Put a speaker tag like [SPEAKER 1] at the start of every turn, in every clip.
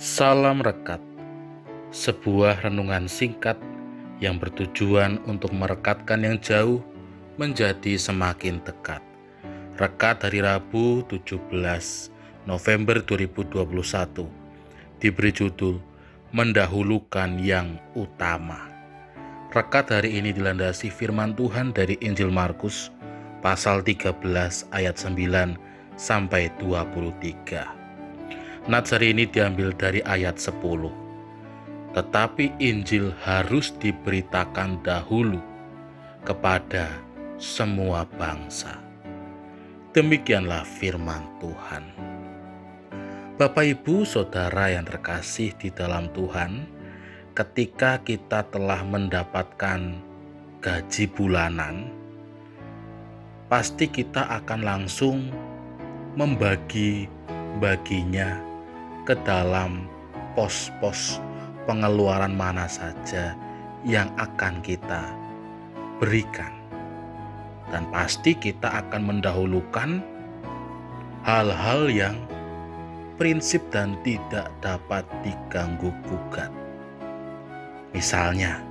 [SPEAKER 1] Salam Rekat, sebuah renungan singkat yang bertujuan untuk merekatkan yang jauh menjadi semakin dekat. Rekat hari Rabu 17 November 2021 diberi judul Mendahulukan yang Utama. Rekat hari ini dilandasi firman Tuhan dari Injil Markus pasal 13 ayat 9 sampai 23. Nats hari ini diambil dari ayat 10. Tetapi Injil harus diberitakan dahulu kepada semua bangsa. Demikianlah firman Tuhan. Bapak, ibu, saudara yang terkasih di dalam Tuhan, ketika kita telah mendapatkan gaji bulanan, pasti kita akan langsung membagi baginya ke dalam pos-pos pengeluaran mana saja yang akan kita berikan. Dan pasti kita akan mendahulukan hal-hal yang prinsip dan tidak dapat diganggu gugat. Misalnya,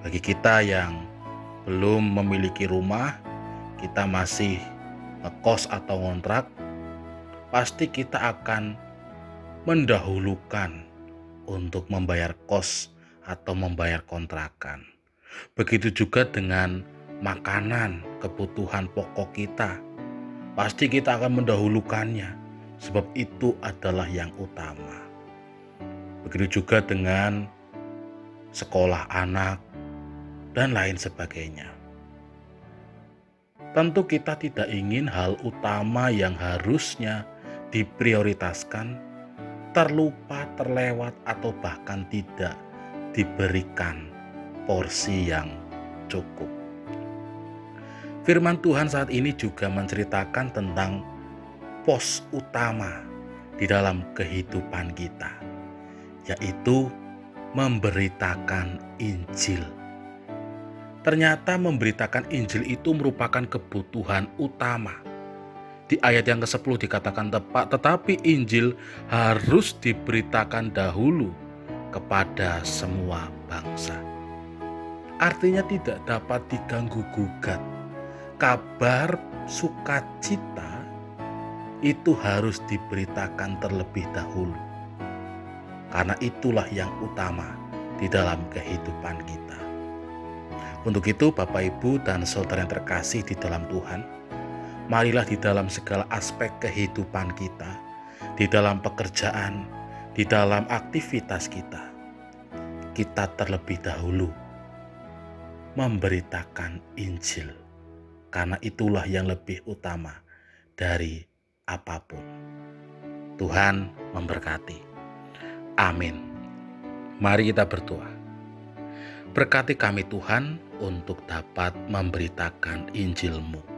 [SPEAKER 1] bagi kita yang belum memiliki rumah, kita masih ngekos atau ngontrak, pasti kita akan mendahulukan untuk membayar kos atau membayar kontrakan. Begitu juga dengan makanan, kebutuhan pokok kita. Pasti kita akan mendahulukannya, sebab itu adalah yang utama. Begitu juga dengan sekolah anak dan lain sebagainya. Tentu kita tidak ingin hal utama yang harusnya diprioritaskan terlupa, terlewat, atau bahkan tidak diberikan porsi yang cukup. Firman Tuhan saat ini juga menceritakan tentang pos utama di dalam kehidupan kita, yaitu memberitakan Injil. Ternyata, memberitakan Injil itu merupakan kebutuhan utama di ayat yang ke-10 dikatakan tepat, tetapi Injil harus diberitakan dahulu kepada semua bangsa. Artinya tidak dapat diganggu gugat. Kabar sukacita itu harus diberitakan terlebih dahulu. Karena itulah yang utama di dalam kehidupan kita. Untuk itu Bapak Ibu dan Saudara yang terkasih di dalam Tuhan, marilah di dalam segala aspek kehidupan kita, di dalam pekerjaan, di dalam aktivitas kita, kita terlebih dahulu memberitakan Injil, karena itulah yang lebih utama dari apa pun. Tuhan memberkati. Amin. Mari kita berdoa. Berkati kami Tuhan untuk dapat memberitakan Injilmu